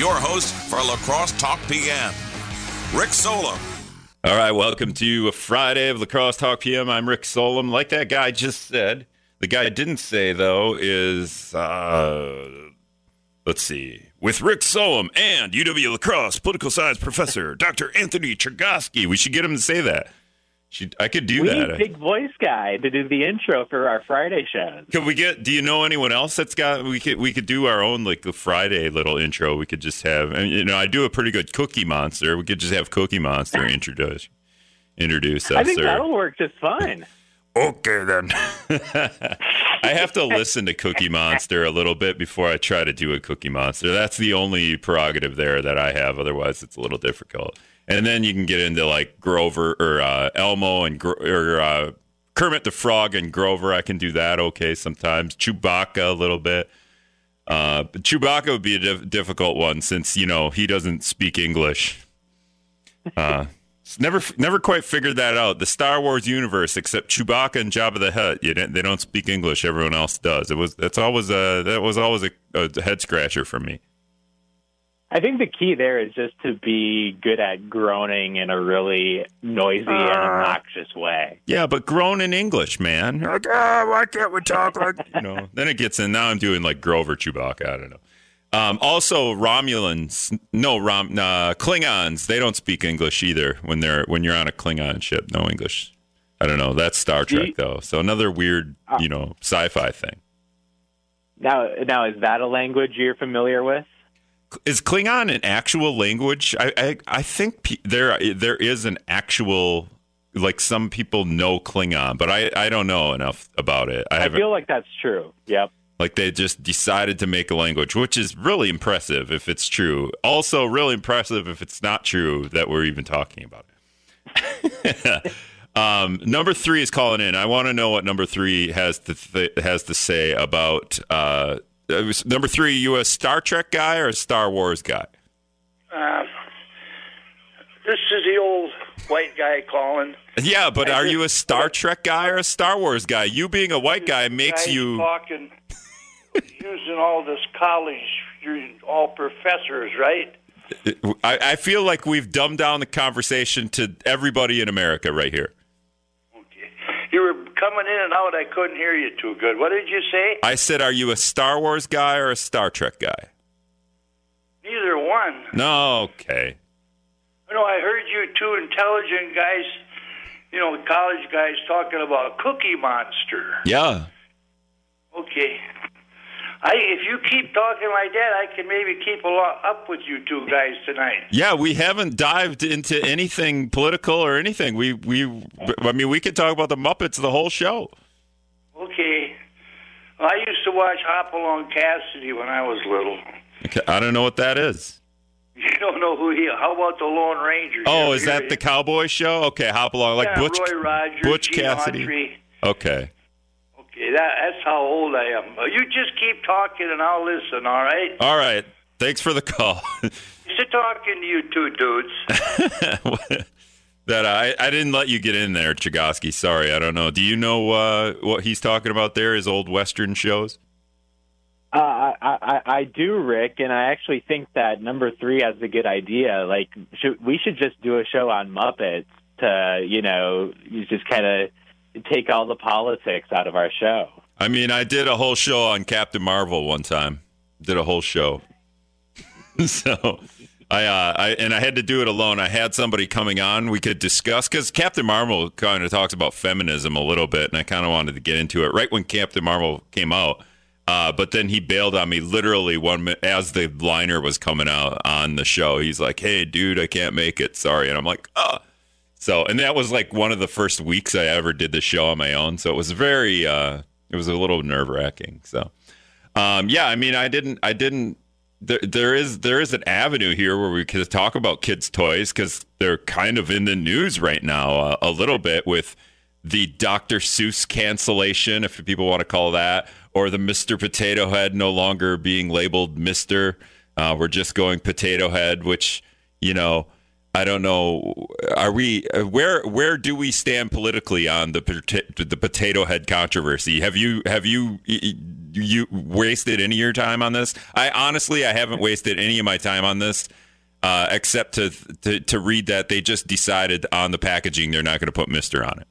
your host for La Crosse Talk PM, Rick Solem. All right, welcome to a Friday of La Crosse Talk PM. I'm Rick Solem. Like that guy just said, the guy I didn't say though is uh, let's see, with Rick Solem and UW La Crosse political science professor Dr. Anthony Chergosky. We should get him to say that. Should, I could do we that. need big voice guy to do the intro for our Friday shows. Could we get? Do you know anyone else that's got? We could we could do our own like the Friday little intro. We could just have. Mean, you know, I do a pretty good Cookie Monster. We could just have Cookie Monster introduce introduce us. I think or- that'll work just fine. Okay then. I have to listen to Cookie Monster a little bit before I try to do a Cookie Monster. That's the only prerogative there that I have. Otherwise, it's a little difficult. And then you can get into like Grover or uh, Elmo and Gro- or uh, Kermit the Frog and Grover. I can do that okay sometimes. Chewbacca a little bit. Uh, but Chewbacca would be a dif- difficult one since you know he doesn't speak English. Uh, never never quite figured that out. The Star Wars universe, except Chewbacca and Jabba the Hutt, you don't, they don't speak English. Everyone else does. It was that's always a that was always a, a head scratcher for me. I think the key there is just to be good at groaning in a really noisy and obnoxious way. Yeah, but grown in English, man. Like, ah, why can't we talk like you know? Then it gets in. Now I'm doing like Grover Chewbacca. I don't know. Um, also, Romulans, no, Rom, uh, Klingons, they don't speak English either when they're when you're on a Klingon ship. No English. I don't know. That's Star Trek though. So another weird, you know, sci-fi thing. Now, now is that a language you're familiar with? Is Klingon an actual language? I I, I think pe- there there is an actual like some people know Klingon, but I I don't know enough about it. I I feel like that's true. Yep. Like they just decided to make a language, which is really impressive if it's true. Also, really impressive if it's not true that we're even talking about it. um, number three is calling in. I want to know what number three has to th- has to say about uh, uh, number three. You a Star Trek guy or a Star Wars guy? Um, this is the old white guy calling. Yeah, but I are just- you a Star Trek guy or a Star Wars guy? You being a white guy makes you. talking, using all this college. You're all professors, right? I, I feel like we've dumbed down the conversation to everybody in America right here. Okay. You were coming in and out. I couldn't hear you too good. What did you say? I said, are you a Star Wars guy or a Star Trek guy? Neither one. No, okay. You know, I heard you two intelligent guys, you know, college guys talking about Cookie Monster. Yeah. Okay. I, if you keep talking like that, I can maybe keep a lot up with you two guys tonight. Yeah, we haven't dived into anything political or anything. We we I mean, we could talk about the Muppets the whole show. Okay. Well, I used to watch Hopalong Cassidy when I was little. Okay, I don't know what that is. You don't know who he? How about the Lone Ranger? Oh, is that the cowboy show? Okay, hop along like yeah, Butch Roy Rogers, Butch Gene Cassidy. Autry. Okay. Okay, that, that's how old I am. Uh, You just keep talking and I'll listen. All right. All right. Thanks for the call. Just talking to you two dudes. that I I didn't let you get in there, Chergosky. Sorry, I don't know. Do you know uh, what he's talking about there? His old western shows. Uh, I, I I do, Rick, and I actually think that number three has a good idea. Like, should, we should just do a show on Muppets to, you know, you just kind of take all the politics out of our show. I mean, I did a whole show on Captain Marvel one time. Did a whole show. so I, uh, I and I had to do it alone. I had somebody coming on. We could discuss because Captain Marvel kind of talks about feminism a little bit, and I kind of wanted to get into it right when Captain Marvel came out. Uh, but then he bailed on me literally one as the liner was coming out on the show. He's like, "Hey, dude, I can't make it. Sorry." And I'm like, "Oh." So, and that was like one of the first weeks I ever did the show on my own. So it was very, uh, it was a little nerve wracking. So, um, yeah, I mean, I didn't, I didn't. There, there is, there is an avenue here where we could talk about kids' toys because they're kind of in the news right now uh, a little bit with the Dr. Seuss cancellation, if people want to call that, or the Mr. Potato Head no longer being labeled Mister. Uh, we're just going Potato Head, which you know I don't know. Are we where where do we stand politically on the the potato head controversy? Have you have you you wasted any of your time on this? I honestly I haven't wasted any of my time on this. Uh, except to, to to read that they just decided on the packaging they're not going to put Mister on it.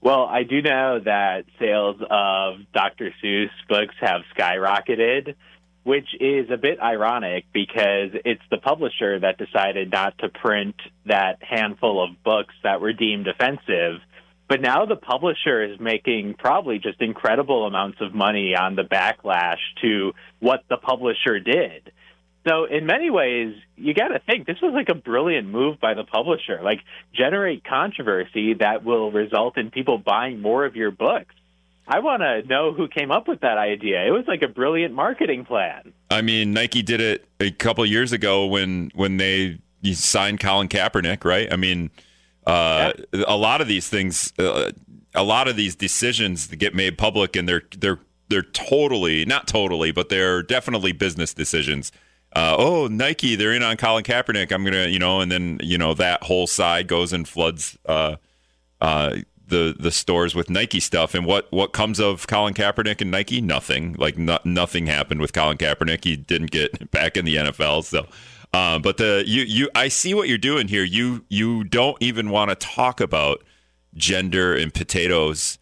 Well, I do know that sales of Dr. Seuss books have skyrocketed, which is a bit ironic because it's the publisher that decided not to print that handful of books that were deemed offensive. But now the publisher is making probably just incredible amounts of money on the backlash to what the publisher did. So in many ways, you got to think this was like a brilliant move by the publisher. Like generate controversy that will result in people buying more of your books. I want to know who came up with that idea. It was like a brilliant marketing plan. I mean, Nike did it a couple years ago when when they signed Colin Kaepernick, right? I mean, uh, yeah. a lot of these things, uh, a lot of these decisions get made public, and they're they're they're totally not totally, but they're definitely business decisions uh, oh Nike, they're in on Colin Kaepernick. I'm gonna, you know, and then you know that whole side goes and floods uh, uh, the the stores with Nike stuff. And what what comes of Colin Kaepernick and Nike? Nothing. Like no, nothing happened with Colin Kaepernick. He didn't get back in the NFL. So. Uh, but the you you I see what you're doing here. You you don't even want to talk about gender and potatoes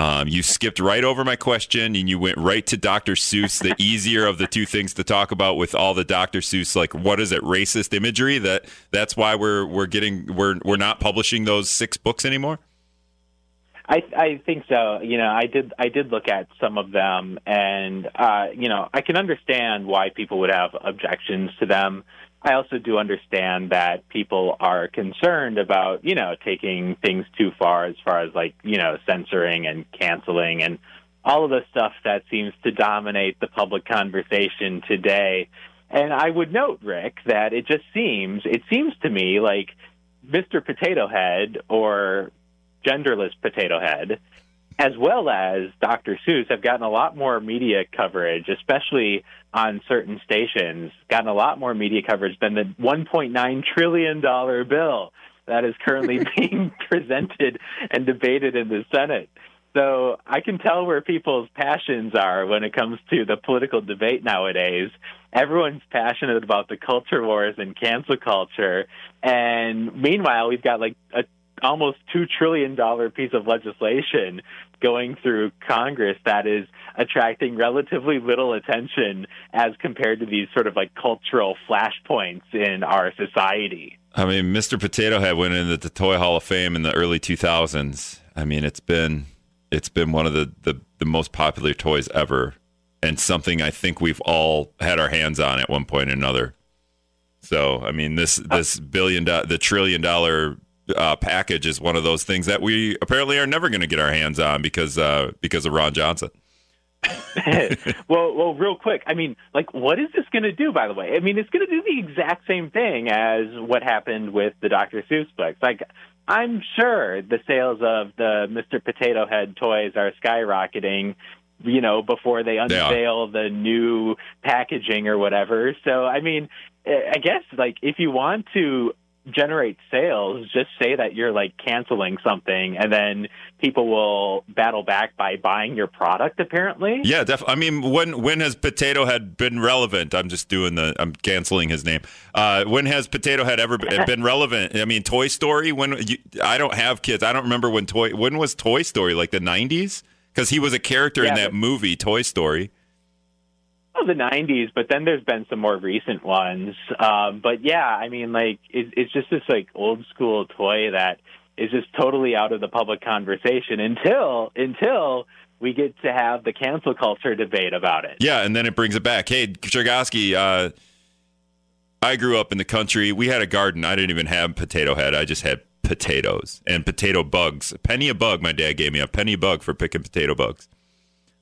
um, you skipped right over my question and you went right to Dr. Seuss, the easier of the two things to talk about with all the Dr. Seuss, like what is it, racist imagery? That that's why we're we're getting we're we're not publishing those six books anymore. I I think so. You know, I did I did look at some of them, and uh, you know, I can understand why people would have objections to them. I also do understand that people are concerned about, you know, taking things too far as far as like, you know, censoring and canceling and all of the stuff that seems to dominate the public conversation today. And I would note, Rick, that it just seems, it seems to me like Mr. Potato Head or genderless Potato Head as well as Dr. Seuss, have gotten a lot more media coverage, especially on certain stations, gotten a lot more media coverage than the $1.9 trillion bill that is currently being presented and debated in the Senate. So I can tell where people's passions are when it comes to the political debate nowadays. Everyone's passionate about the culture wars and cancel culture. And meanwhile, we've got like a almost two trillion dollar piece of legislation going through Congress that is attracting relatively little attention as compared to these sort of like cultural flashpoints in our society. I mean, Mr. Potato Head went into the Toy Hall of Fame in the early 2000s. I mean, it's been it's been one of the, the, the most popular toys ever and something I think we've all had our hands on at one point or another. So, I mean, this this billion do- the trillion dollar uh, package is one of those things that we apparently are never going to get our hands on because uh, because of Ron Johnson. well, well, real quick. I mean, like, what is this going to do? By the way, I mean, it's going to do the exact same thing as what happened with the Dr. Seuss books. Like, I'm sure the sales of the Mr. Potato Head toys are skyrocketing. You know, before they unveil they the new packaging or whatever. So, I mean, I guess like if you want to generate sales, just say that you're like canceling something, and then people will battle back by buying your product. Apparently, yeah, definitely. I mean, when when has Potato Head been relevant? I'm just doing the. I'm canceling his name. Uh, when has Potato Head ever been relevant? I mean, Toy Story. When you, I don't have kids, I don't remember when Toy. When was Toy Story? Like the '90s? Because he was a character yeah, in that movie, Toy Story the 90s, but then there's been some more recent ones. Um, but yeah, I mean, like it, it's just this like old school toy that is just totally out of the public conversation until until we get to have the cancel culture debate about it. Yeah, and then it brings it back. Hey, Chergosky, uh, I grew up in the country. We had a garden. I didn't even have potato head. I just had potatoes and potato bugs. A penny a bug. My dad gave me a penny a bug for picking potato bugs.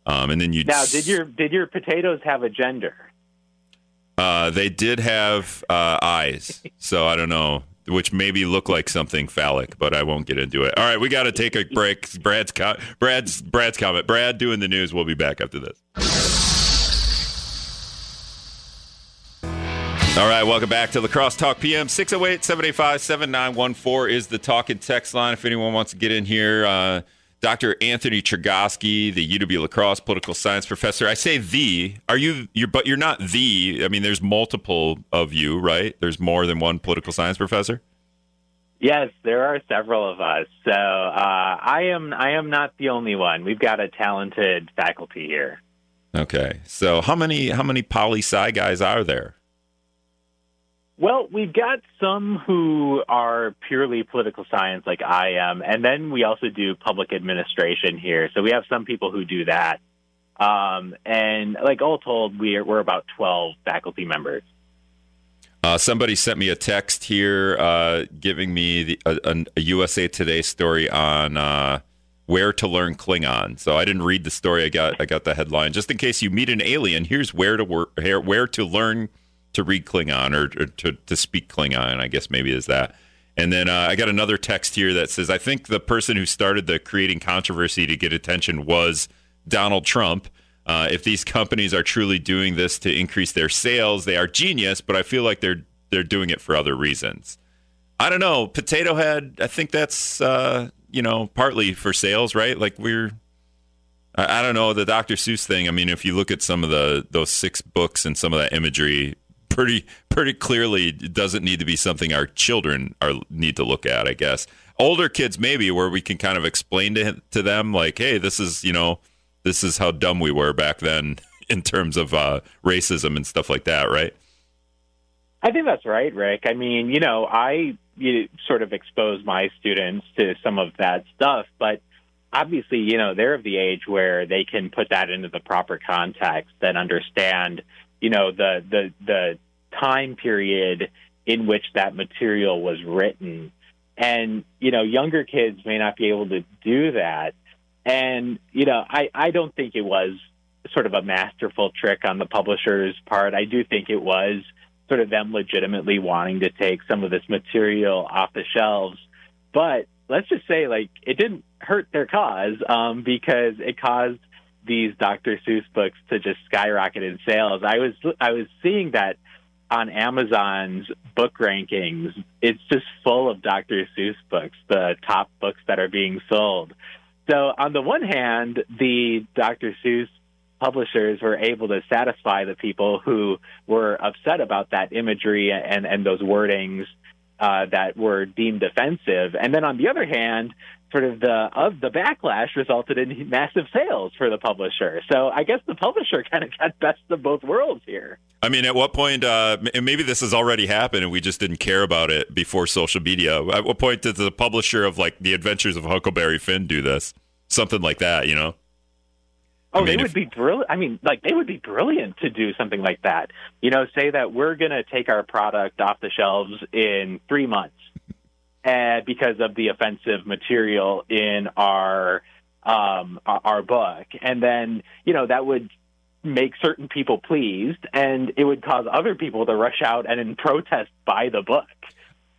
Um, and then you now did your did your potatoes have a gender? Uh, they did have uh, eyes, so I don't know, which maybe look like something phallic, but I won't get into it. All right, we got to take a break. Brad's co- Brad's Brad's comment. Brad doing the news. We'll be back after this. All right, welcome back to La Crosse Talk PM. 608 785 7914 is the talk and text line. If anyone wants to get in here, uh, Dr. Anthony Chergosky, the UW La Crosse political science professor. I say the. Are you? You're, but you're not the. I mean, there's multiple of you, right? There's more than one political science professor. Yes, there are several of us. So uh, I am. I am not the only one. We've got a talented faculty here. Okay, so how many how many poli sci guys are there? Well, we've got some who are purely political science, like I am, and then we also do public administration here. So we have some people who do that. Um, and like all told, we're, we're about 12 faculty members. Uh, somebody sent me a text here uh, giving me the, a, a, USA Today story on uh, where to learn Klingon. So I didn't read the story. I got I got the headline. Just in case you meet an alien, here's where to work, where to learn to read Klingon or, or to, to speak Klingon, I guess maybe is that. And then uh, I got another text here that says, I think the person who started the creating controversy to get attention was Donald Trump. Uh, if these companies are truly doing this to increase their sales, they are genius, but I feel like they're they're doing it for other reasons. I don't know. Potato Head, I think that's uh, you know partly for sales, right? Like we're I, I don't know the Dr. Seuss thing. I mean, if you look at some of the those six books and some of that imagery, pretty pretty clearly doesn't need to be something our children are need to look at. I guess older kids maybe where we can kind of explain to to them like, hey, this is you know this is how dumb we were back then in terms of uh, racism and stuff like that, right? I think that's right, Rick. I mean, you know, I you sort of expose my students to some of that stuff, but obviously, you know, they're of the age where they can put that into the proper context and understand, you know, the the the time period in which that material was written. And, you know, younger kids may not be able to do that. And, you know, I, I don't think it was sort of a masterful trick on the publisher's part. I do think it was sort of them legitimately wanting to take some of this material off the shelves. But let's just say, like, it didn't hurt their cause um, because it caused these Dr. Seuss books to just skyrocket in sales. I was I was seeing that on Amazon's book rankings, it's just full of Dr. Seuss books, the top books that are being sold. So, on the one hand, the Dr. Seuss publishers were able to satisfy the people who were upset about that imagery and, and those wordings uh, that were deemed offensive. And then on the other hand, sort of the of the backlash resulted in massive sales for the publisher. So I guess the publisher kind of got best of both worlds here. I mean, at what point, uh, and maybe this has already happened and we just didn't care about it before social media. At what point did the publisher of like The Adventures of Huckleberry Finn do this? Something like that, you know? Oh, I mean, they would if, be brilliant. I mean, like they would be brilliant to do something like that. You know, say that we're going to take our product off the shelves in three months, and because of the offensive material in our um, our book, and then you know that would make certain people pleased, and it would cause other people to rush out and in protest buy the book.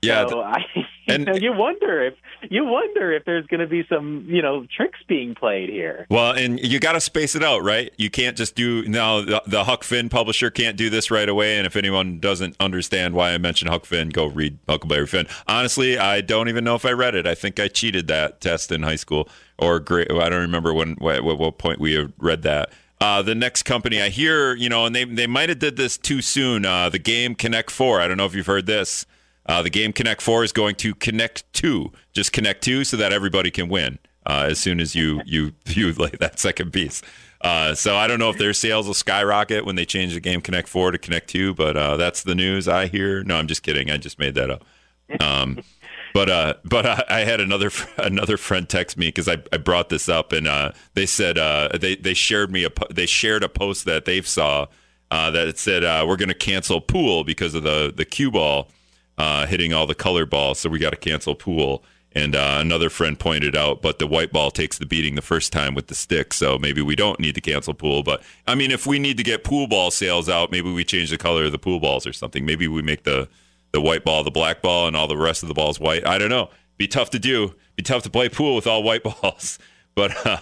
Yeah, so I, you, and, know, you wonder if you wonder if there's going to be some you know tricks being played here. Well, and you got to space it out, right? You can't just do now. The, the, Huck Finn publisher can't do this right away. And if anyone doesn't understand why I mentioned Huck Finn, go read Huckleberry Finn. Honestly, I don't even know if I read it. I think I cheated that test in high school or great. I don't remember when what, what point we read that. Uh, the next company I hear, you know, and they they might have did this too soon. Uh, the game Connect Four. I don't know if you've heard this. Uh, the game Connect Four is going to connect two, just connect two, so that everybody can win uh, as soon as you you you lay that second piece. Uh, so I don't know if their sales will skyrocket when they change the game Connect Four to Connect Two, but uh, that's the news I hear. No, I'm just kidding. I just made that up. Um, but uh, but I, I, had another another friend text me because I, I brought this up and uh, they said uh, they they shared me a they shared a post that they saw uh, that it said uh, we're going to cancel pool because of the the cue ball uh, hitting all the color balls, so we got to cancel pool. And uh, another friend pointed out, but the white ball takes the beating the first time with the stick, so maybe we don't need to cancel pool. But I mean, if we need to get pool ball sales out, maybe we change the color of the pool balls or something. Maybe we make the the white ball the black ball and all the rest of the balls white. I don't know. Be tough to do. Be tough to play pool with all white balls. But uh,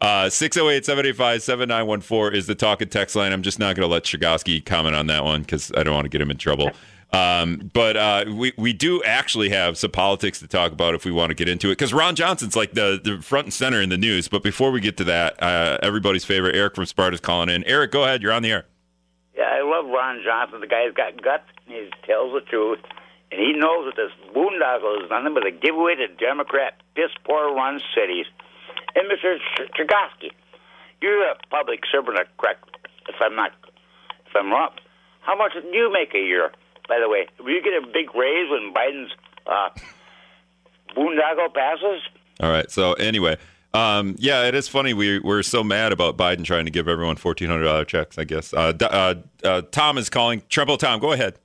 Uh, 608 785 7914 is the talk and text line. I'm just not going to let Chergosky comment on that one because I don't want to get him in trouble. Um, but uh, we, we do actually have some politics to talk about if we want to get into it because Ron Johnson's like the, the front and center in the news. But before we get to that, uh, everybody's favorite, Eric from Sparta's calling in. Eric, go ahead. You're on the air. Yeah, I love Ron Johnson. The guy's got guts and he tells the truth. And he knows that this boondoggle is nothing but a giveaway to Democrat piss poor run cities. And Mr. Chergosky, you're a public servant, correct? If I'm not, if I'm wrong, how much do you make a year? By the way, will you get a big raise when Biden's uh, boondoggle passes? All right. So anyway, um, yeah, it is funny. We we're so mad about Biden trying to give everyone fourteen hundred dollar checks. I guess. Uh, uh, uh, Tom is calling. Trempealeau Tom, go ahead.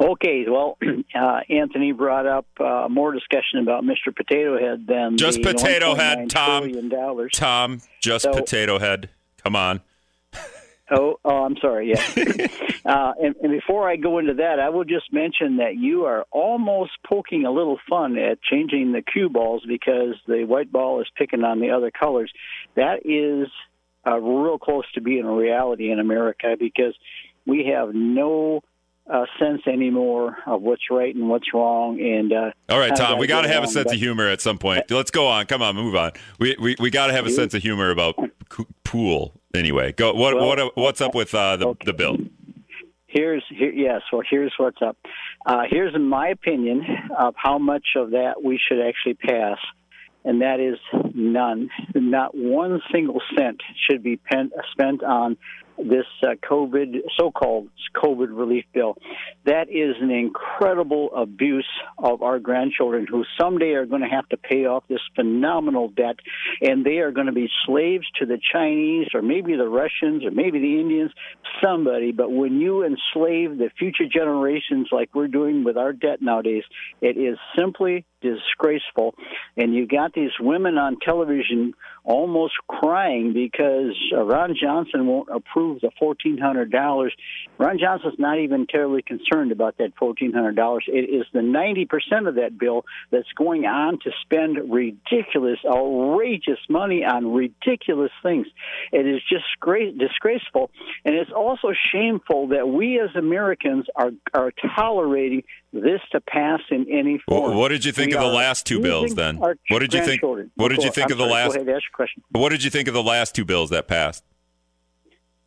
Okay, well, uh, Anthony brought up uh, more discussion about Mr. Potato Head than just the Potato Head, $1.9 Tom. trillion dollars. Tom, just So- Potato Head. Come on. Oh, oh, I'm sorry. Yeah. uh, and, and before I go into that, I will just mention that you are almost poking a little fun at changing the cue balls because the white ball is picking on the other colors. That is uh, real close to being a reality in America because we have no uh, sense anymore of what's right and what's wrong. And uh, All right, Tom, we got to have a sense of humor at some point. Let's go on. Come on, move on. We we, we got to have a sense of humor about pool. Anyway, go. What Well, what what's up with uh, the okay. the bill? Here's here, yes. Well, here's what's up. Uh, here's my opinion of how much of that we should actually pass, and that is none. Not one single cent should be pen, spent on this uh, COVID, so-called COVID relief bill. That is an incredible abuse of our grandchildren, who someday are going to have to pay off this phenomenal debt, and they are going to be slaves to the Chinese, or maybe the Russians, or maybe the Indians, somebody. But when you enslave the future generations, like we're doing with our debt nowadays, it is simply disgraceful. And you got these women on television almost crying because uh, Ron Johnson won't approve the fourteen hundred dollars. Ron Johnson's not even terribly concerned about that fourteen hundred dollars. It is the ninety percent of that bill that's going on to spend ridiculous, outrageous money on ridiculous things. It is just gra- disgraceful, and it's also shameful that we as Americans are are tolerating this to pass in any form. Wh- What did you think We of the last two bills? Then what did you think? What did you think I'm of the sorry, last? Go ahead, ask your question. What did you think of the last two bills that passed?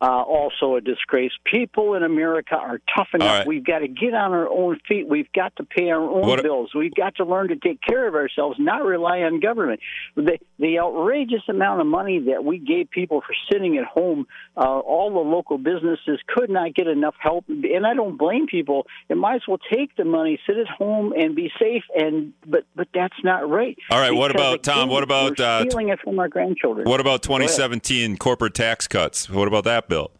Uh, also a disgrace. People in America are tough enough. Right. We've got to get on our own feet. We've got to pay our own What- bills. We've got to learn to take care of ourselves, not rely on government. The, the outrageous amount of money that we gave people for sitting at home, uh, all the local businesses could not get enough help. And I don't blame people. They might as well take the money, sit at home, and be safe. And but but that's not right. All right, what about, Tom, what about, uh, stealing it from our grandchildren? What about 2017 corporate tax cuts? What about that bill?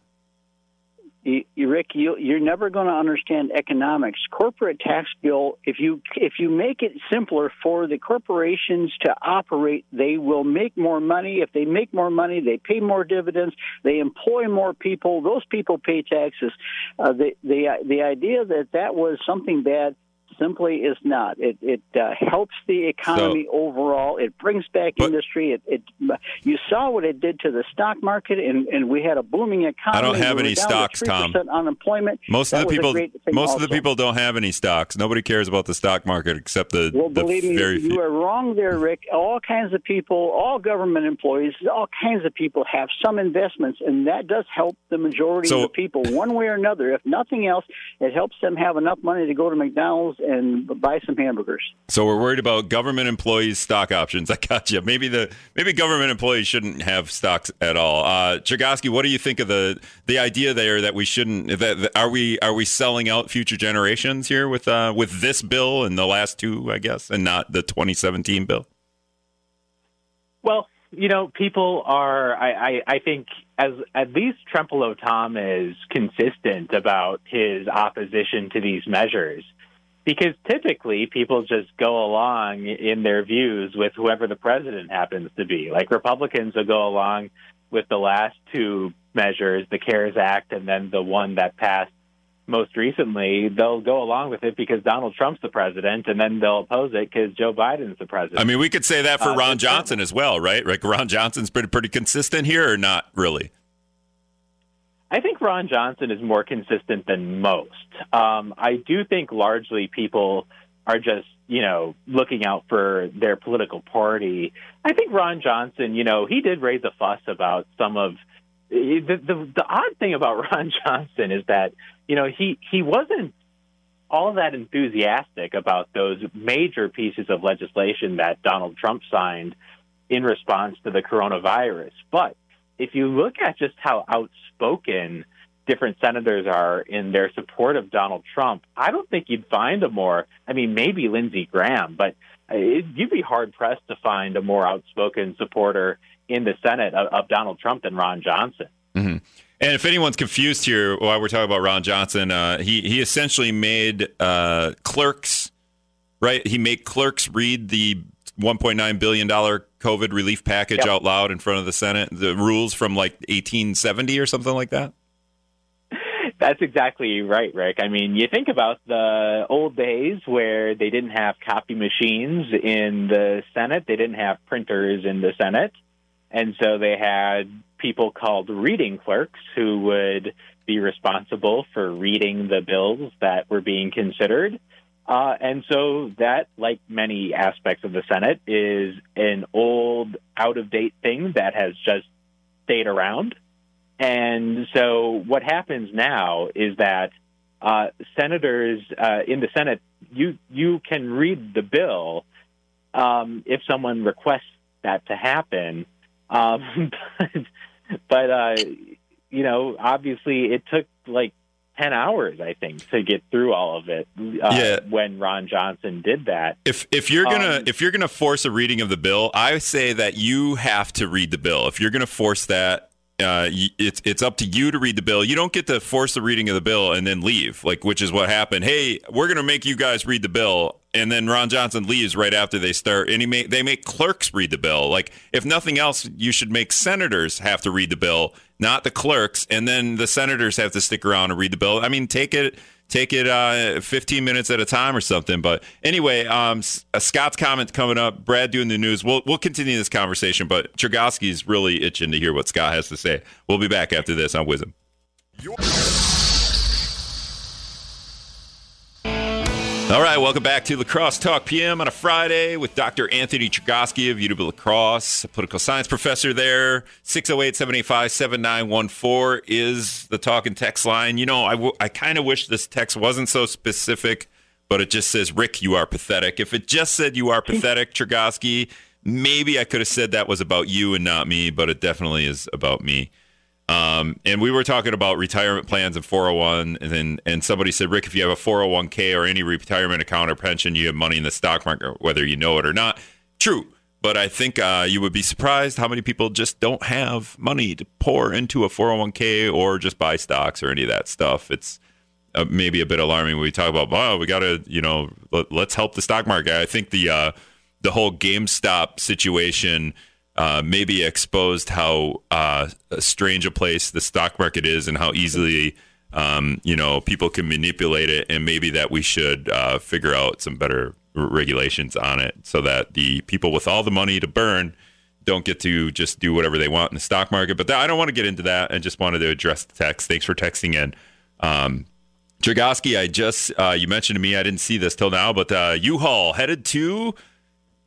you, Rick, you, you're never going to understand economics. Corporate tax bill, if you if you make it simpler for the corporations to operate, they will make more money. If they make more money, they pay more dividends. They employ more people. Those people pay taxes. Uh, the the the idea that that was something bad simply is not. It it uh, helps the economy overall. It brings back But- industry. It, it you saw what it did to the stock market, and, and we had a booming economy. I don't have We any stocks, Tom. Unemployment. Most That of the people, most of the people don't have any stocks. Nobody cares about the stock market except the, Well, the believe me, you few. are wrong there, Rick. All kinds of people, all government employees, all kinds of people have some investments, and that does help the majority So- of the people one way or another. If nothing else, it helps them have enough money to go to McDonald's and buy some hamburgers. So we're worried about government employees' stock options. I got you. Maybe the maybe government employees shouldn't have stocks at all. Uh, Chergosky, what do you think of the the idea there that we shouldn't? That, that- are we are we selling out future generations here with uh, with this bill and the last two, I guess, and not the 2017 bill? Well, you know, people are. I, I, I think as at least Trempealeau Tom is consistent about his opposition to these measures, because typically people just go along in their views with whoever the president happens to be. Like Republicans will go along with the last two measures, the CARES Act, and then the one that passed most recently, they'll go along with it because Donald Trump's the president, and then they'll oppose it because Joe Biden's the president. I mean, we could say that for Uh, Ron Johnson as well, right? Like Ron Johnson's pretty pretty consistent here, or not really? I think Ron Johnson is more consistent than most. Um, I do think largely people are just, you know, looking out for their political party. I think Ron Johnson, you know, he did raise a fuss about some of the the, the odd thing about Ron Johnson is that, you know, he he wasn't all that enthusiastic about those major pieces of legislation that Donald Trump signed in response to the coronavirus. But if you look at just how outspoken different senators are in their support of Donald Trump, I don't think you'd find a more, I mean, maybe Lindsey Graham, but it, you'd be hard pressed to find a more outspoken supporter in the Senate of, of Donald Trump than Ron Johnson. And if anyone's confused here, while we're talking about Ron Johnson, uh, he he essentially made uh, clerks, right? He made clerks read the 1.9 billion dollar COVID relief package Yep. out loud in front of the Senate. The rules from like 1870 or something like that. That's exactly right, Rick. I mean, you think about the old days where they didn't have copy machines in the Senate, they didn't have printers in the Senate, and so they had people called reading clerks who would be responsible for reading the bills that were being considered. Uh, and so that, like many aspects of the Senate, is an old, out of date thing that has just stayed around. And so what happens now is that uh, senators uh, in the Senate, you you can read the bill um, if someone requests that to happen. Um, but but uh, you know, obviously, it took like ten hours, I think, to get through all of it. Uh, Yeah. When Ron Johnson did that, If if you're gonna Um, if you're gonna force a reading of the bill, I say that you have to read the bill. If you're gonna force that, uh, it's it's up to you to read the bill. You don't get to force the reading of the bill and then leave, like which is what happened. Hey, we're gonna make you guys read the bill, and then Ron Johnson leaves right after they start, and he make they make clerks read the bill. Like if nothing else, you should make senators have to read the bill, not the clerks, and then the senators have to stick around and read the bill. I mean, take it take it uh, 15 minutes at a time or something. But anyway, um, uh, Scott's comment coming up. Brad doing the news. We'll we'll continue this conversation. But Chergosky's really itching to hear what Scott has to say. We'll be back after this on WIZM. All right, welcome back to La Crosse Talk PM on a Friday with Dr. Anthony Chergosky of UW La Crosse, a political science professor there. 608 785 7914 is the talk and text line. You know, I, w- I kind of wish this text wasn't so specific, but it just says, Rick, you are pathetic. If it just said you are pathetic, Chergosky, maybe I could have said that was about you and not me, but it definitely is about me. Um, and we were talking about retirement plans and 401, and then and somebody said, Rick, if you have a 401k or any retirement account or pension, you have money in the stock market, whether you know it or not. True, but I think uh, you would be surprised how many people just don't have money to pour into a 401k or just buy stocks or any of that stuff. It's uh, maybe a bit alarming when we talk about, wow, we got to, you know, let, let's help the stock market. I think the uh, the whole GameStop situation uh, maybe exposed how uh, strange a place the stock market is and how easily, um, you know, people can manipulate it, and maybe that we should uh, figure out some better regulations on it so that the people with all the money to burn don't get to just do whatever they want in the stock market. But that, I don't want to get into that. I just wanted to address the text. Thanks for texting in. Um, Chergosky, I just uh, you mentioned to me, I didn't see this till now, but uh, U-Haul headed to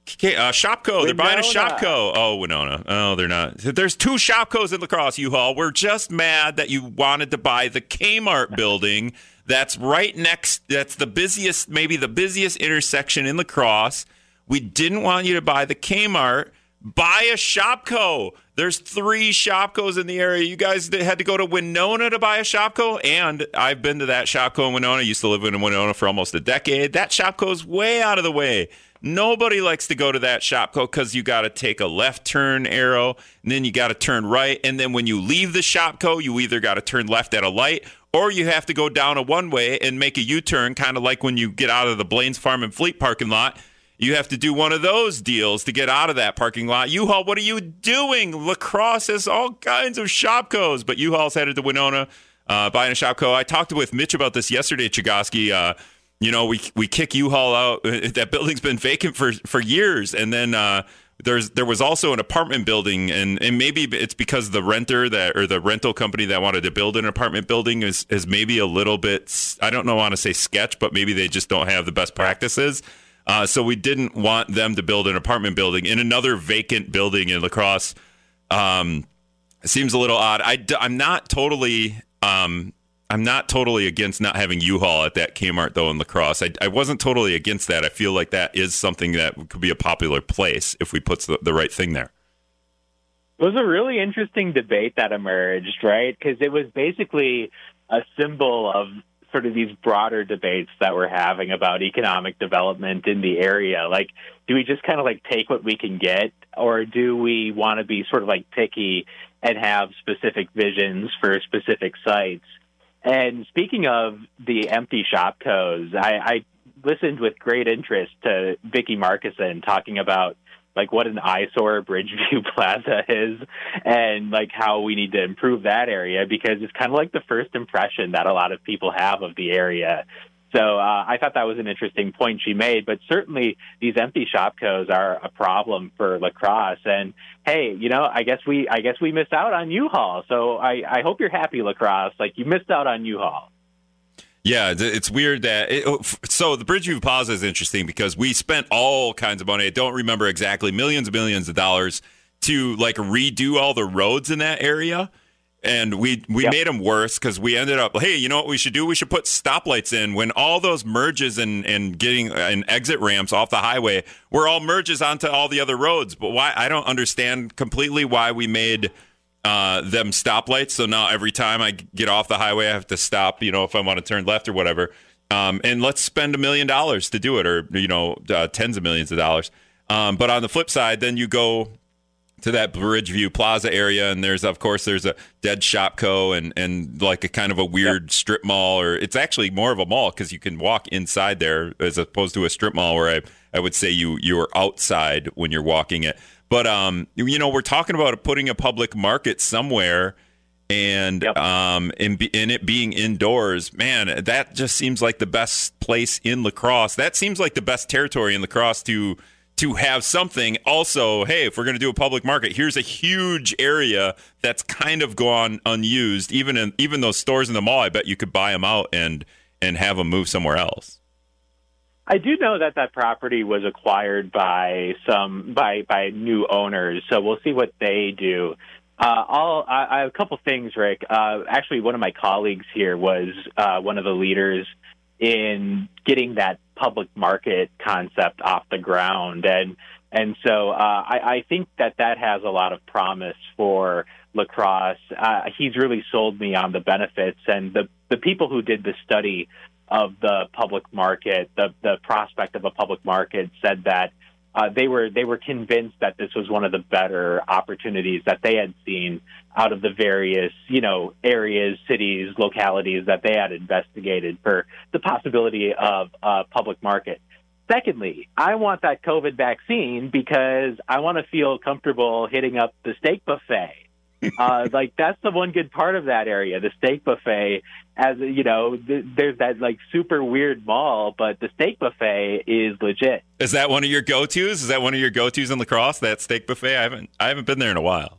uh, Shopko. They're buying a Shopko. Oh, Winona. Oh, they're not. There's two Shopkos in La Crosse, U-Haul. We're just mad that you wanted to buy the Kmart building. That's right next. That's the busiest, maybe the busiest intersection in La Crosse. We didn't want you to buy the Kmart. Buy a Shopko. There's three Shopkos in the area. You guys had to go to Winona to buy a Shopko, and I've been to that Shopko in Winona. I used to live in Winona for almost a decade. That Shopko's way out of the way. Nobody likes to go to that Shopko because you got to take a left turn arrow, and then you got to turn right, and then when you leave the Shopko, you either got to turn left at a light, or you have to go down a one way and make a U turn, kind of like when you get out of the Blain's Farm and Fleet parking lot. You have to do one of those deals to get out of that parking lot. U-Haul, what are you doing? La Crosse has all kinds of Shopkos, but U-Haul's headed to Winona. uh, buying a Shopko. I talked with Mitch about this yesterday, Chergosky. Uh, you know, we we kick U-Haul out. That building's been vacant for for years, and then uh, there's there was also an apartment building, and and maybe it's because the renter that or the rental company that wanted to build an apartment building is is maybe a little bit. I don't know, want to say sketch, but maybe they just don't have the best practices. Uh, so we didn't want them to build an apartment building in another vacant building in La Crosse. Um, it seems a little odd. I, am not totally. Um, I'm not totally against not having U-Haul at that Kmart though in La Crosse. I, I wasn't totally against that. I feel like that is something that could be a popular place if we put the, the right thing there. It was a really interesting debate that emerged, right? Because it was basically a symbol of sort of these broader debates that we're having about economic development in the area. Like, do we just kind of like take what we can get, or do we want to be sort of like picky and have specific visions for specific sites? And speaking of the empty Shopkos, I, I listened with great interest to Vicki Markussen talking about like what an eyesore Bridgeview Plaza is and like how we need to improve that area because it's kind of like the first impression that a lot of people have of the area. So uh, I thought that was an interesting point she made. But certainly these empty shop Shopkos are a problem for La Crosse. And hey, you know, I guess we I guess we missed out on U-Haul. So I, I hope you're happy, La Crosse. Like you missed out on U-Haul. Yeah, it's weird that. It, oh, so the Bridgeview Plaza is interesting because we spent all kinds of money. I don't remember exactly millions and millions of dollars to like redo all the roads in that area, and we we yep. made them worse because we ended up. Hey, you know what we should do? We should put stoplights in when all those merges and and getting and exit ramps off the highway were all merges onto all the other roads. But why? I don't understand completely why we made uh, them stoplights. So now every time I get off the highway, I have to stop. You know, if I want to turn left or whatever. Um, and let's spend a million dollars to do it, or you know, uh, tens of millions of dollars. Um, but on the flip side, then you go to that Bridgeview Plaza area, and there's of course there's a dead Shopko and and like a kind of a weird yep. strip mall, or it's actually more of a mall because you can walk inside there as opposed to a strip mall where I I would say you you are outside when you're walking it. But um, you know, we're talking about putting a public market somewhere, and yep. um, in, in it being indoors. Man, that just seems like the best place in La Crosse. That seems like the best territory in La Crosse to to have something. Also, hey, if we're going to do a public market, here's a huge area that's kind of gone unused. Even in even those stores in the mall, I bet you could buy them out and and have them move somewhere else. I do know that that property was acquired by some by by new owners, so we'll see what they do. Uh, I'll, I, I have a couple things, Rick. Uh, actually, one of my colleagues here was uh, one of the leaders in getting that public market concept off the ground, and and so uh, I, I think that that has a lot of promise for La Crosse. Uh, he's really sold me on the benefits, and the the people who did the study of the public market, the, the prospect of a public market, said that uh, they were they were convinced that this was one of the better opportunities that they had seen out of the various you know areas, cities, localities that they had investigated for the possibility of a public market. Secondly, I want that COVID vaccine because I want to feel comfortable hitting up the steak buffet uh, like that's the one good part of that area, the steak buffet. As you know, th- there's that like super weird mall, but the steak buffet is legit. Is that one of your go-tos? Is that one of your go-tos in La Crosse? That steak buffet? I haven't I haven't been there in a while.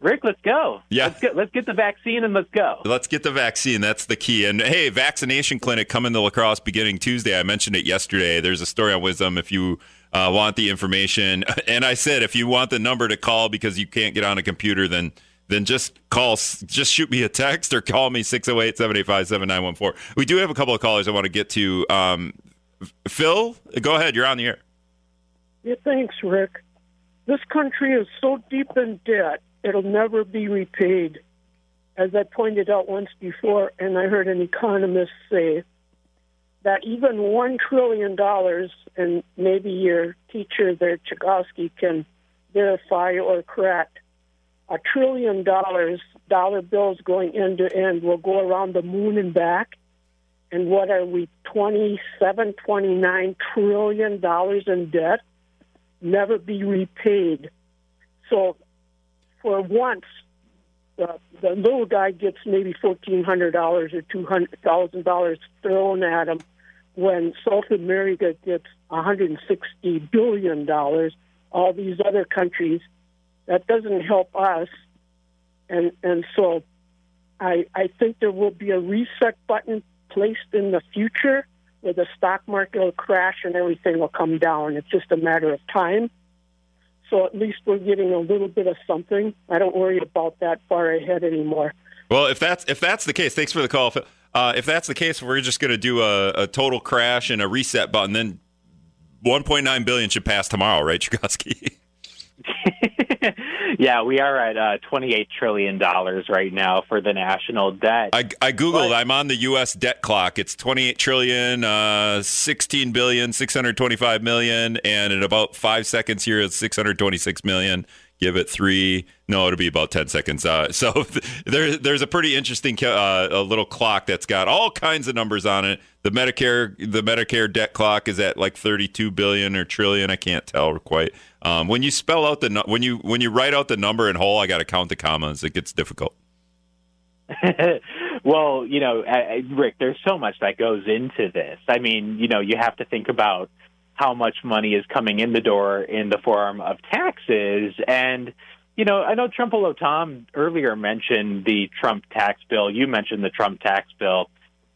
Rick, let's go. Yeah, let's get, let's get the vaccine and let's go. Let's get the vaccine. That's the key. And hey, vaccination clinic coming to La Crosse beginning Tuesday. I mentioned it yesterday. There's a story on WIZM if you uh, want the information. And I said, if you want the number to call because you can't get on a computer, then then just call, just shoot me a text or call me 608 785 7914. We do have a couple of callers I want to get to. Um, Phil, go ahead. You're on the air. Yeah, thanks, Rick. This country is so deep in debt, it'll never be repaid. As I pointed out once before, and I heard an economist say that even $1 trillion, and maybe your teacher there, Chergosky, can verify or correct, a trillion dollars, dollar bills going end to end will go around the moon and back. And what are we, 27, 29 trillion dollars in debt? Never be repaid. So for once, the, the little guy gets maybe fourteen hundred dollars or two hundred thousand dollars thrown at him, when South America gets one hundred and sixty billion dollars. All these other countries, that doesn't help us, and and so, I I think there will be a reset button placed in the future where the stock market will crash and everything will come down. It's just a matter of time. So at least we're getting a little bit of something. I don't worry about that far ahead anymore. Well, if that's if that's the case, thanks for the call. Uh, if that's the case, we're just going to do a, a total crash and a reset button. Then 1.9 billion should pass tomorrow, right, Chergosky? yeah, we are at uh, $28 trillion right now for the national debt. I, I Googled, but, I'm on the U.S. debt clock. It's 28 trillion, uh, 16 billion, 625 million, and in about five seconds here, it's 626 million. Give it three. No, it'll be about 10 seconds. Uh, so there, there's a pretty interesting uh, a little clock that's got all kinds of numbers on it. The Medicare the Medicare debt clock is at like 32 billion or trillion. I can't tell quite. Um, when you spell out the when you when you write out the number in whole, I got to count the commas. It gets difficult. well, you know, Rick, there's so much that goes into this. I mean, you know, you have to think about how much money is coming in the door in the form of taxes. And, you know, I know Trump Tom earlier mentioned the Trump tax bill. You mentioned the Trump tax bill.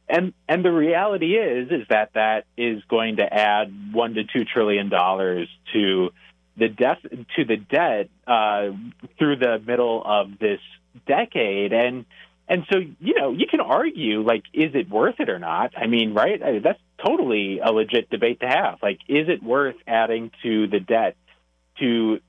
And and the reality is is that that is going to add one to two trillion dollars to the debt to the debt uh, through the middle of this decade, and and so you know you can argue like is it worth it or not? I mean, right? I mean, that's totally a legit debate to have. Like, is it worth adding to the debt to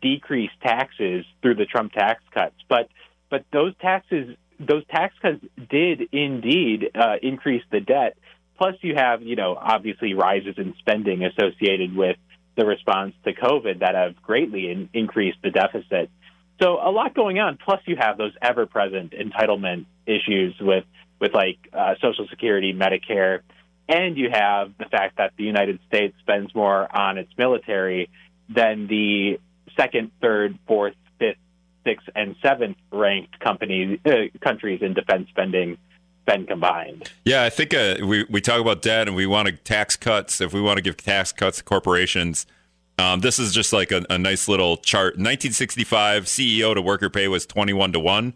decrease taxes through the Trump tax cuts? But but those taxes those tax cuts did indeed uh, increase the debt. Plus, you have you know obviously rises in spending associated with the response to COVID that have greatly in, increased the deficit. So a lot going on. Plus, you have those ever-present entitlement issues with with like uh, Social Security, Medicare, and you have the fact that the United States spends more on its military than the second, third, fourth, fifth, sixth, and seventh ranked companies uh, countries in defense spending been combined. Yeah, I think uh, we we talk about debt and we want to tax cuts. If we want to give tax cuts to corporations, um, this is just like a, a, nice little chart. 1965, CEO to worker pay was 21 to one.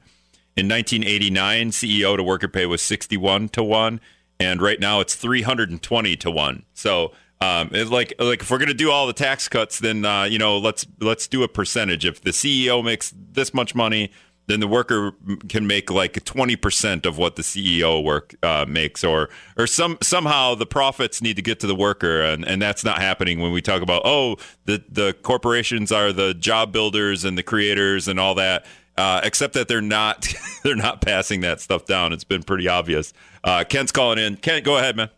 In 1989, CEO to worker pay was 61 to one, and right now it's 320 to one. So. Um, like like if we're gonna do all the tax cuts, then uh, you know let's let's do a percentage. If the CEO makes this much money, then the worker can make like 20% of what the CEO work uh, makes or or some somehow the profits need to get to the worker and, and that's not happening when we talk about oh the the corporations are the job builders and the creators and all that uh, except that they're not they're not passing that stuff down. It's been pretty obvious. Uh, Kent's calling in. Kent go ahead man.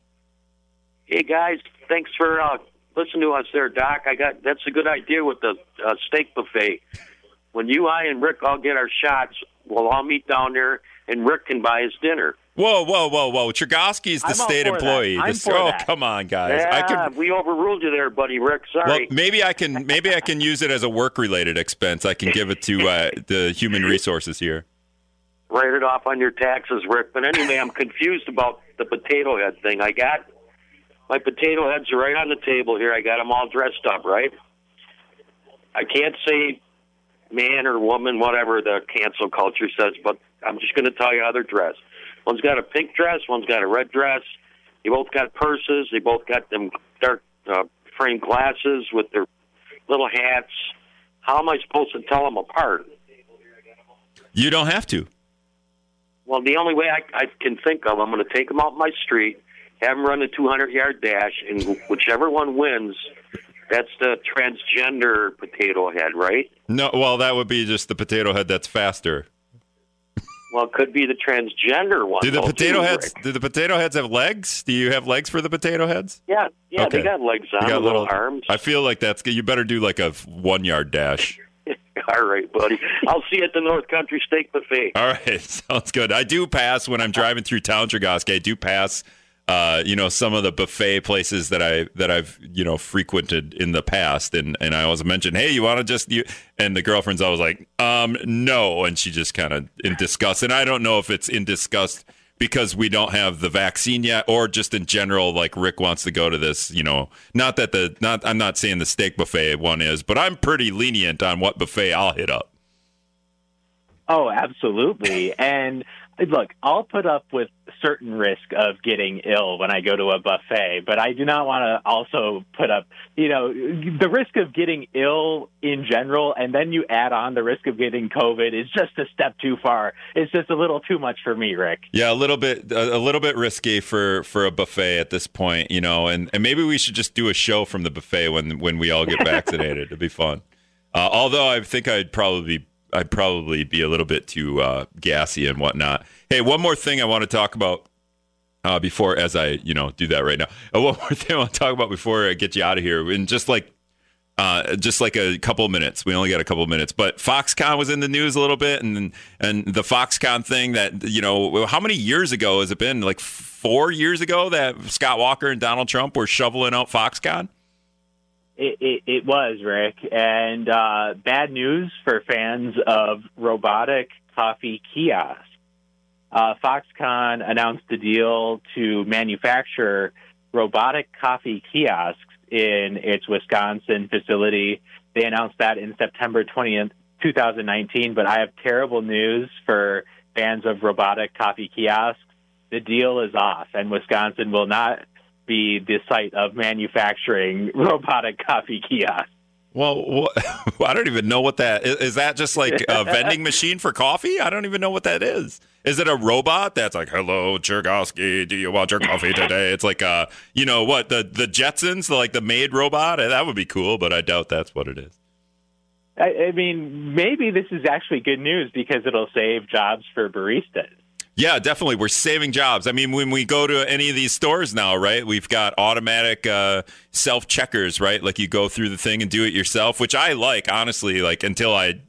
Hey guys. Thanks for uh, listening to us there Doc. I got that's a good idea with the uh, steak buffet. When you, I, and Rick all get our shots, we'll all meet down there, and Rick can buy his dinner. Whoa, whoa, whoa, whoa! Chergosky's the I'm state employee. The, oh, that. come on, guys! Yeah, I can, we overruled you there, buddy, Rick. Sorry. Well, maybe I can. Maybe I can use it as a work-related expense. I can give it to uh, the human resources here. Write it off on your taxes, Rick. But anyway, I'm confused about the potato head thing. I got my potato heads are right on the table here. I got them all dressed up, right? I can't say man or woman, whatever the cancel culture says, but I'm just going to tell you how they're dressed. One's got a pink dress, one's got a red dress. They both got purses. They both got them dark uh, frame glasses with their little hats. How am I supposed to tell them apart? You don't have to. Well, the only way I, I can think of, I'm going to take them out my street, have them run a 200 yard dash, and whichever one wins that's the transgender potato head, right? No, well, that would be just the potato head that's faster. Well, it could be the transgender one. Do the potato heads? Do the potato heads have legs? Do you have legs for the potato heads? Yeah, yeah, Okay. they got legs on, got little, little- arms. I feel like that's good. you better do like a one yard dash. All right, buddy. I'll see you at the North Country Steak Buffet. All right, sounds good. I do pass when I'm driving through town. I do pass uh, you know, some of the buffet places that I that I've you know frequented in the past, and and I always mentioned, hey, you want to just you? And the girlfriend's always like, um, no, and she just kind of in disgust. And I don't know if it's in disgust because we don't have the vaccine yet, or just in general, like Rick wants to go to this. You know, not that the not I'm not saying the steak buffet one is, but I'm pretty lenient on what buffet I'll hit up. Oh, absolutely. and look, I'll put up with certain risk of getting ill when I go to a buffet, but I do not want to also put up, you know, the risk of getting ill in general, and then you add on the risk of getting COVID is just a step too far. It's just a little too much for me, Rick. Yeah, a little bit, a little bit risky for for a buffet at this point, you know, and and maybe we should just do a show from the buffet when when we all get vaccinated. It'd be fun. Uh, although I think I'd probably I'd probably be a little bit too uh, gassy and whatnot. Hey, one more thing I want to talk about uh, before, as I you know do that right now. Uh, one more thing I want to talk about before I get you out of here, and just like. Uh, just like a couple of minutes. We only got a couple minutes, but Foxconn was in the news a little bit, and and the Foxconn thing that you know, how many years ago has it been? Like four years ago that Scott Walker and Donald Trump were shoveling out Foxconn. It, it, was, Rick. And uh, bad news for fans of robotic coffee kiosks. Uh, Foxconn announced a deal to manufacture robotic coffee kiosks in its Wisconsin facility. They announced that in September 20th, 2019. But I have terrible news for fans of robotic coffee kiosks. The deal is off, and Wisconsin will not be the site of manufacturing robotic coffee kiosks. Well, I don't even know what that is. Is that just like a vending machine for coffee? I don't even know what that is. Is it a robot that's like, "Hello, Chergosky, do you want your coffee today?" It's like, uh, you know what the the Jetsons, the, like the maid robot. That would be cool, but I doubt that's what it is. I, I mean, maybe this is actually good news because it'll save jobs for baristas. Yeah, definitely. We're saving jobs. I mean, when we go to any of these stores now, right? We've got automatic uh, self checkers, right? Like you go through the thing and do it yourself, which I like, honestly. Like until I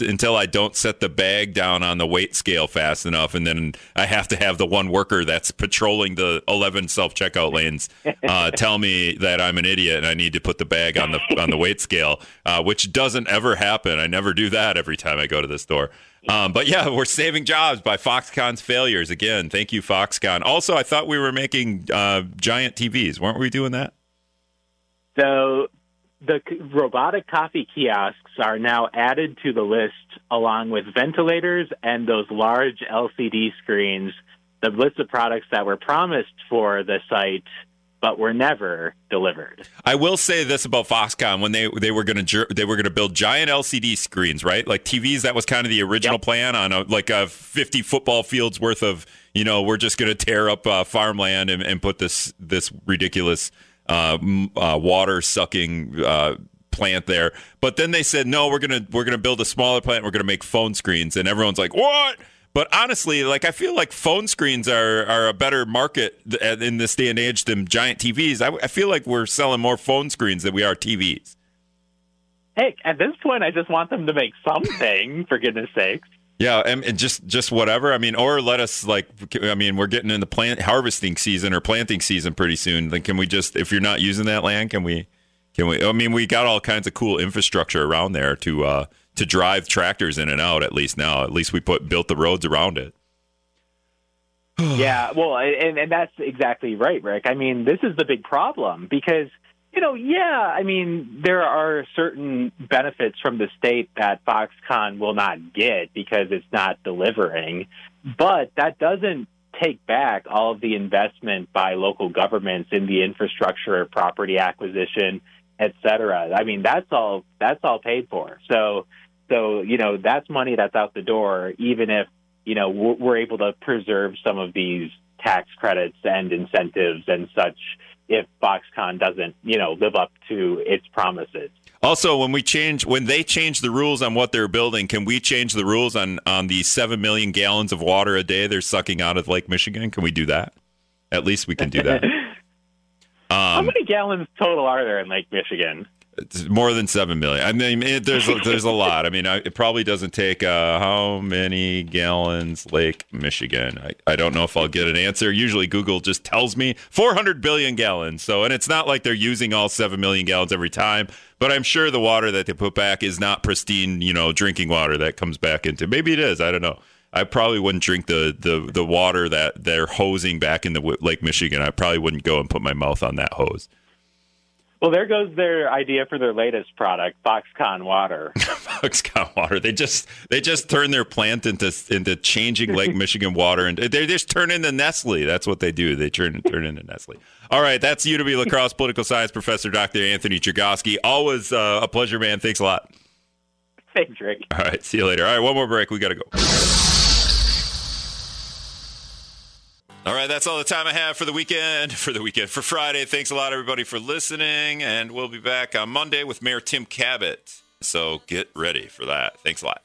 until I don't set the bag down on the weight scale fast enough, and then I have to have the one worker that's patrolling the eleven self checkout lanes uh, tell me that I'm an idiot and I need to put the bag on the on the weight scale, uh, which doesn't ever happen. I never do that every time I go to the store. Um, but yeah, we're saving jobs by Foxconn's failures again. Thank you, Foxconn. Also, I thought we were making uh, giant TVs. weren't we doing that? So the robotic coffee kiosks are now added to the list along with ventilators and those large LCD screens. The list of products that were promised for the site but were never delivered. I will say this about Foxconn when they they were going to they were going to build giant LCD screens, right? Like TVs that was kind of the original yep. plan on a like a 50 football fields worth of, you know, we're just going to tear up uh, farmland and, and, put this this ridiculous uh, uh, water sucking uh, plant there. But then they said, "No, we're going to we're going to build a smaller plant. We're going to make phone screens." And everyone's like, "What?" But honestly, like I feel like phone screens are, are a better market in this day and age than giant TVs. I, I feel like we're selling more phone screens than we are TVs. Hey, at this point, I just want them to make something, for goodness sakes. Yeah, and, and, just just whatever. I mean, or let us like. I mean, we're getting in the plant harvesting season or planting season pretty soon. Then can we just, if you're not using that land, can we? Can we? I mean, we got all kinds of cool infrastructure around there to uh, to drive tractors in and out. At least now, at least we put built the roads around it. yeah, well, and and that's exactly right, Rick. I mean, this is the big problem because you know, yeah, I mean, there are certain benefits from the state that Foxconn will not get because it's not delivering, but that doesn't take back all of the investment by local governments in the infrastructure, property acquisition, et cetera. I mean, that's all that's all paid for. So so, you know, that's money that's out the door, even if, you know, we're able to preserve some of these tax credits and incentives and such if Foxconn doesn't, you know, live up to its promises. Also, when we change, when they change the rules on what they're building, can we change the rules on on the seven million gallons of water a day they're sucking out of Lake Michigan? Can we do that? At least we can do that. um, How many gallons total are there in Lake Michigan? It's more than seven million. I mean, it, there's a, there's a lot. I mean, I, it probably doesn't take uh, how many gallons Lake Michigan. I, I don't know if I'll get an answer. Usually, Google just tells me 400 billion gallons. So, and it's not like they're using all seven million gallons every time. But I'm sure the water that they put back is not pristine, you know, drinking water that comes back into. Maybe it is. I don't know. I probably wouldn't drink the the the water that they're hosing back in the Lake Michigan. I probably wouldn't go and put my mouth on that hose. Well, there goes their idea for their latest product, Foxconn Water. Foxconn Water. They just they just turn their plant into into changing Lake Michigan water, and they just turn into Nestle. That's what they do. They turn turn into Nestle. All right, that's UW La Crosse political science professor Dr. Anthony Chergosky. Always uh, a pleasure, man. Thanks a lot. Thanks, Rick. All right, see you later. All right, one more break. We got to go. All right, that's all the time I have for the weekend. For the weekend, for Friday. Thanks a lot, everybody, for listening. And we'll be back on Monday with Mayor Tim Kabat. So get ready for that. Thanks a lot.